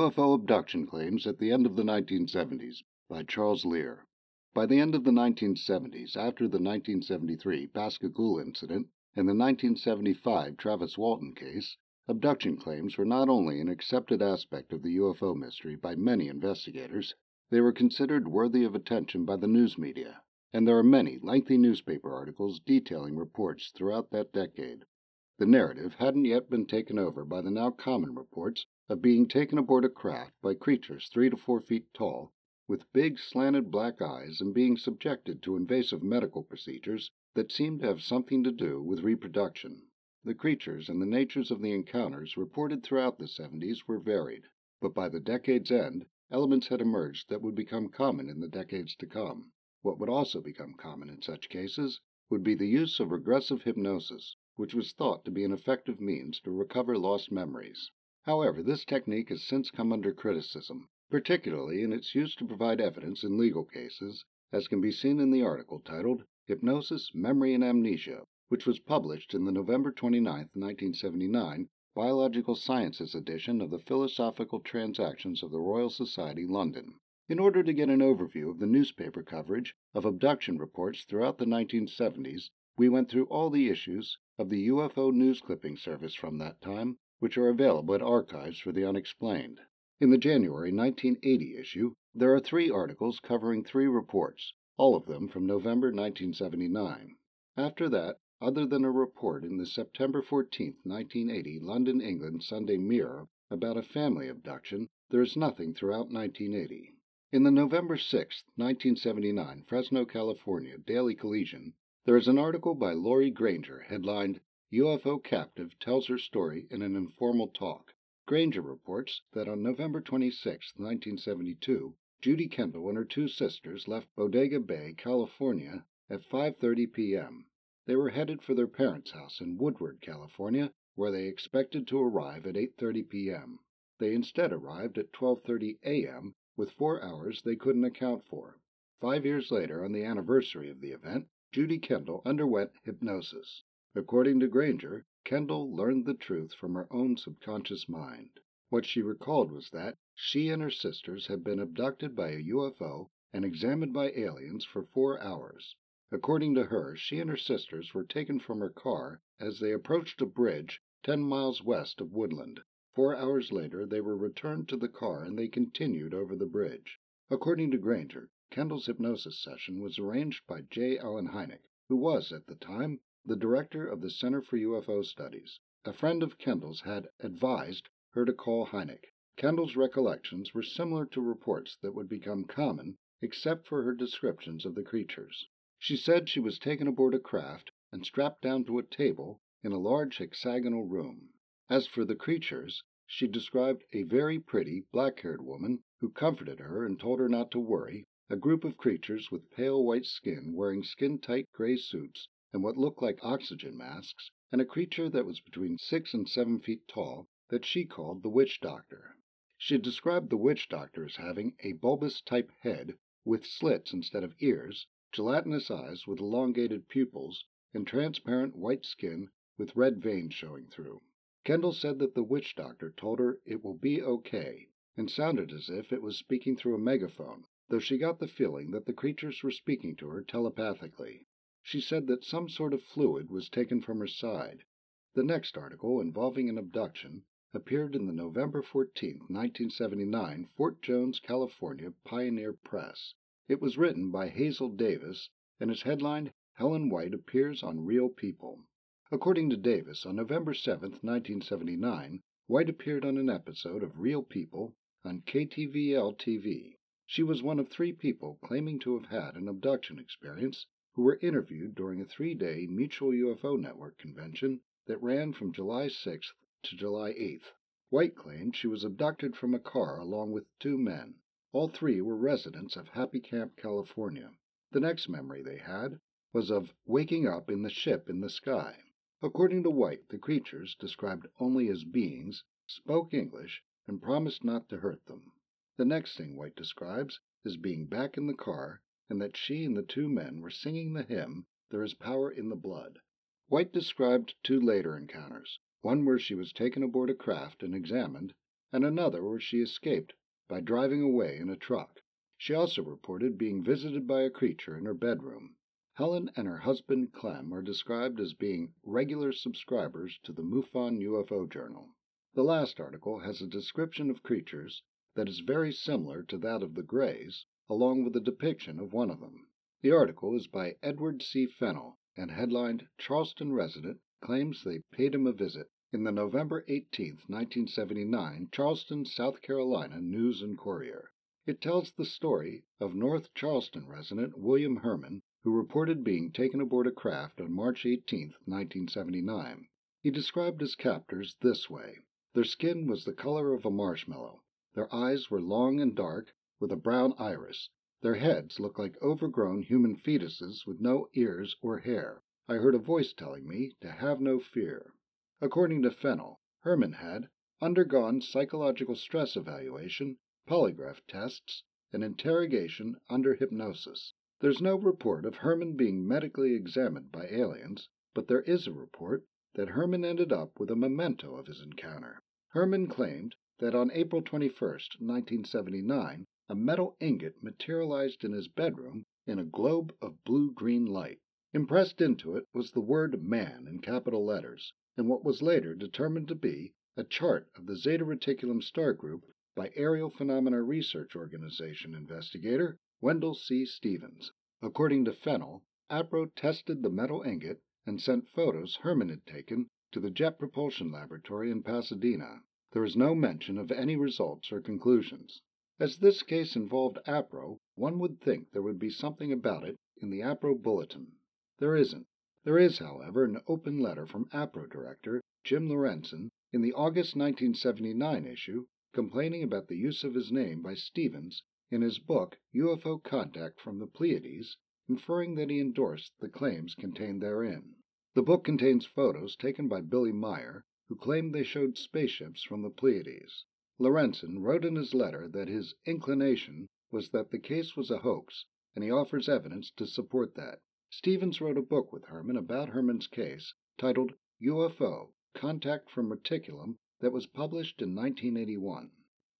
UFO Abduction Claims at the End of the 1970s by Charles Lear. By the end of the 1970s, after the 1973 Pascagoula incident and the 1975 Travis Walton case, abduction claims were not only an accepted aspect of the UFO mystery by many investigators, they were considered worthy of attention by the news media, and there are many lengthy newspaper articles detailing reports throughout that decade. The narrative hadn't yet been taken over by the now common reports of being taken aboard a craft by creatures three to four feet tall, with big slanted black eyes, and being subjected to invasive medical procedures that seemed to have something to do with reproduction. The creatures and the natures of the encounters reported throughout the 70s were varied, but by the decade's end, elements had emerged that would become common in the decades to come. What would also become common in such cases would be the use of regressive hypnosis, which was thought to be an effective means to recover lost memories. However, this technique has since come under criticism, particularly in its use to provide evidence in legal cases, as can be seen in the article titled Hypnosis, Memory, and Amnesia, which was published in the November 29, 1979, Biological Sciences edition of the Philosophical Transactions of the Royal Society, London. In order to get an overview of the newspaper coverage of abduction reports throughout the 1970s, we went through all the issues of the UFO News Clipping Service from that time which are available at Archives for the Unexplained. In the January 1980 issue, there are three articles covering three reports, all of them from November 1979. After that, other than a report in the September 14, 1980 London, England Sunday Mirror about a family abduction, there is nothing throughout 1980. In the November 6, 1979 Fresno, California Daily Collegian, there is an article by Lori Granger headlined UFO captive tells her story in an informal talk. Granger reports that on November 26, 1972, Judy Kendall and her two sisters left Bodega Bay, California at 5:30 p.m. They were headed for their parents' house in Woodward, California, where they expected to arrive at 8:30 p.m. They instead arrived at 12:30 a.m. with 4 hours they couldn't account for. 5 years later, on the anniversary of the event, Judy Kendall underwent hypnosis. According to Granger, Kendall learned the truth from her own subconscious mind. What she recalled was that she and her sisters had been abducted by a UFO and examined by aliens for four hours. According to her, she and her sisters were taken from her car as they approached a bridge ten miles west of Woodland. Four hours later, they were returned to the car and they continued over the bridge. According to Granger, Kendall's hypnosis session was arranged by J. Allen Hynek, who was, at the time, the director of the Center for UFO Studies. A friend of Kendall's had advised her to call Hynek. Kendall's recollections were similar to reports that would become common, except for her descriptions of the creatures. She said she was taken aboard a craft and strapped down to a table in a large hexagonal room. As for the creatures, she described a very pretty, black haired woman who comforted her and told her not to worry, a group of creatures with pale white skin wearing skin tight gray suits and what looked like oxygen masks, and a creature that was between six and seven feet tall that she called the witch doctor. She described the witch doctor as having a bulbous type head with slits instead of ears, gelatinous eyes with elongated pupils, and transparent white skin with red veins showing through. Kendall said that the witch doctor told her it will be okay, and sounded as if it was speaking through a megaphone, though she got the feeling that the creatures were speaking to her telepathically. She said that some sort of fluid was taken from her side. The next article, involving an abduction, appeared in the November 14, 1979 Fort Jones, California Pioneer Press. It was written by Hazel Davis and is headlined Helen White Appears on Real People. According to Davis, on November 7, 1979, White appeared on an episode of Real People on KTVL TV. She was one of three people claiming to have had an abduction experience who were interviewed during a three day Mutual UFO Network convention that ran from July 6th to July 8th. White claimed she was abducted from a car along with two men. All three were residents of Happy Camp, California. The next memory they had was of waking up in the ship in the sky. According to White, the creatures, described only as beings, spoke English and promised not to hurt them. The next thing White describes is being back in the car and that she and the two men were singing the hymn, There is Power in the Blood. White described two later encounters one where she was taken aboard a craft and examined, and another where she escaped by driving away in a truck. She also reported being visited by a creature in her bedroom. Helen and her husband Clem are described as being regular subscribers to the MUFON UFO Journal. The last article has a description of creatures that is very similar to that of the Greys, along with a depiction of one of them. The article is by Edward C. Fennell and headlined Charleston Resident Claims They Paid Him a Visit in the November 18, 1979 Charleston, South Carolina News and Courier. It tells the story of North Charleston resident William Herrmann who reported being taken aboard a craft on March 18, 1979. He described his captors this way Their skin was the color of a marshmallow, their eyes were long and dark, with a brown iris, their heads looked like overgrown human fetuses with no ears or hair. I heard a voice telling me to have no fear. According to Fennell, Herrmann had undergone psychological stress evaluation, polygraph tests, and interrogation under hypnosis. There's no report of Herrmann being medically examined by aliens, but there is a report that Herrmann ended up with a memento of his encounter. Herrmann claimed that on April 21, 1979, a metal ingot materialized in his bedroom in a globe of blue green light. Impressed into it was the word man in capital letters, and what was later determined to be a chart of the Zeta Reticulum star group by Aerial Phenomena Research Organization investigator Wendelle C. Stevens. According to Fennell, APRO tested the metal ingot and sent photos Herrmann had taken to the Jet Propulsion Laboratory in Pasadena. There is no mention of any results or conclusions. As this case involved APRO, one would think there would be something about it in the APRO bulletin. There isn't. There is, however, an open letter from APRO director Jim Lorenzen in the August 1979 issue complaining about the use of his name by Stevens in his book UFO Contact from the Pleiades, inferring that he endorsed the claims contained therein. The book contains photos taken by Billy Meier, who claimed they showed spaceships from the Pleiades. Lorenzen wrote in his letter that his inclination was that the case was a hoax, and he offers evidence to support that. Stevens wrote a book with Herrmann about Herrmann's case titled UFO Contact from Reticulum that was published in 1981.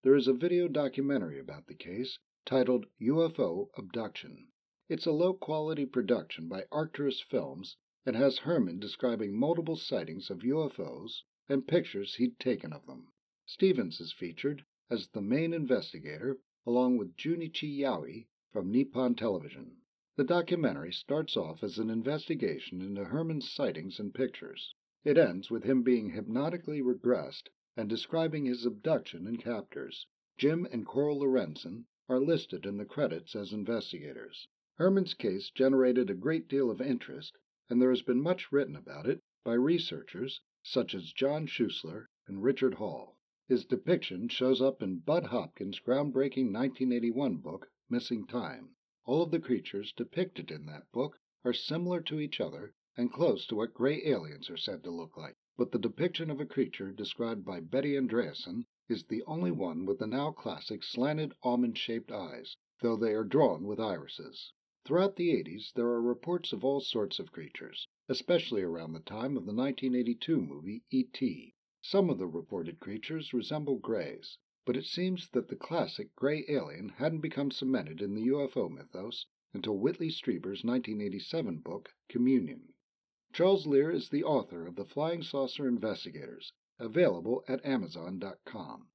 There is a video documentary about the case titled UFO Abduction. It's a low quality production by Arcturus Films and has Herrmann describing multiple sightings of UFOs and pictures he'd taken of them. Stevens is featured as the main investigator along with Junichi Yaoi from Nippon Television. The documentary starts off as an investigation into Herrmann's sightings and pictures. It ends with him being hypnotically regressed and describing his abduction and captors. Jim and Coral Lorenzen are listed in the credits as investigators. Herrmann's case generated a great deal of interest, and there has been much written about it by researchers such as John Schuessler and Richard Hall. His depiction shows up in Budd Hopkins' groundbreaking 1981 book, Missing Time. All of the creatures depicted in that book are similar to each other and close to what gray aliens are said to look like but the depiction of a creature described by Betty Andreasson is the only one with the now classic slanted almond shaped eyes, though they are drawn with irises. Throughout the 80s, there are reports of all sorts of creatures, especially around the time of the 1982 movie E.T. Some of the reported creatures resemble grays, but it seems that the classic gray alien hadn't become cemented in the UFO mythos until Whitley Strieber's 1987 book, Communion. Charles Lear is the author of The Flying Saucer Investigators, available at Amazon.com.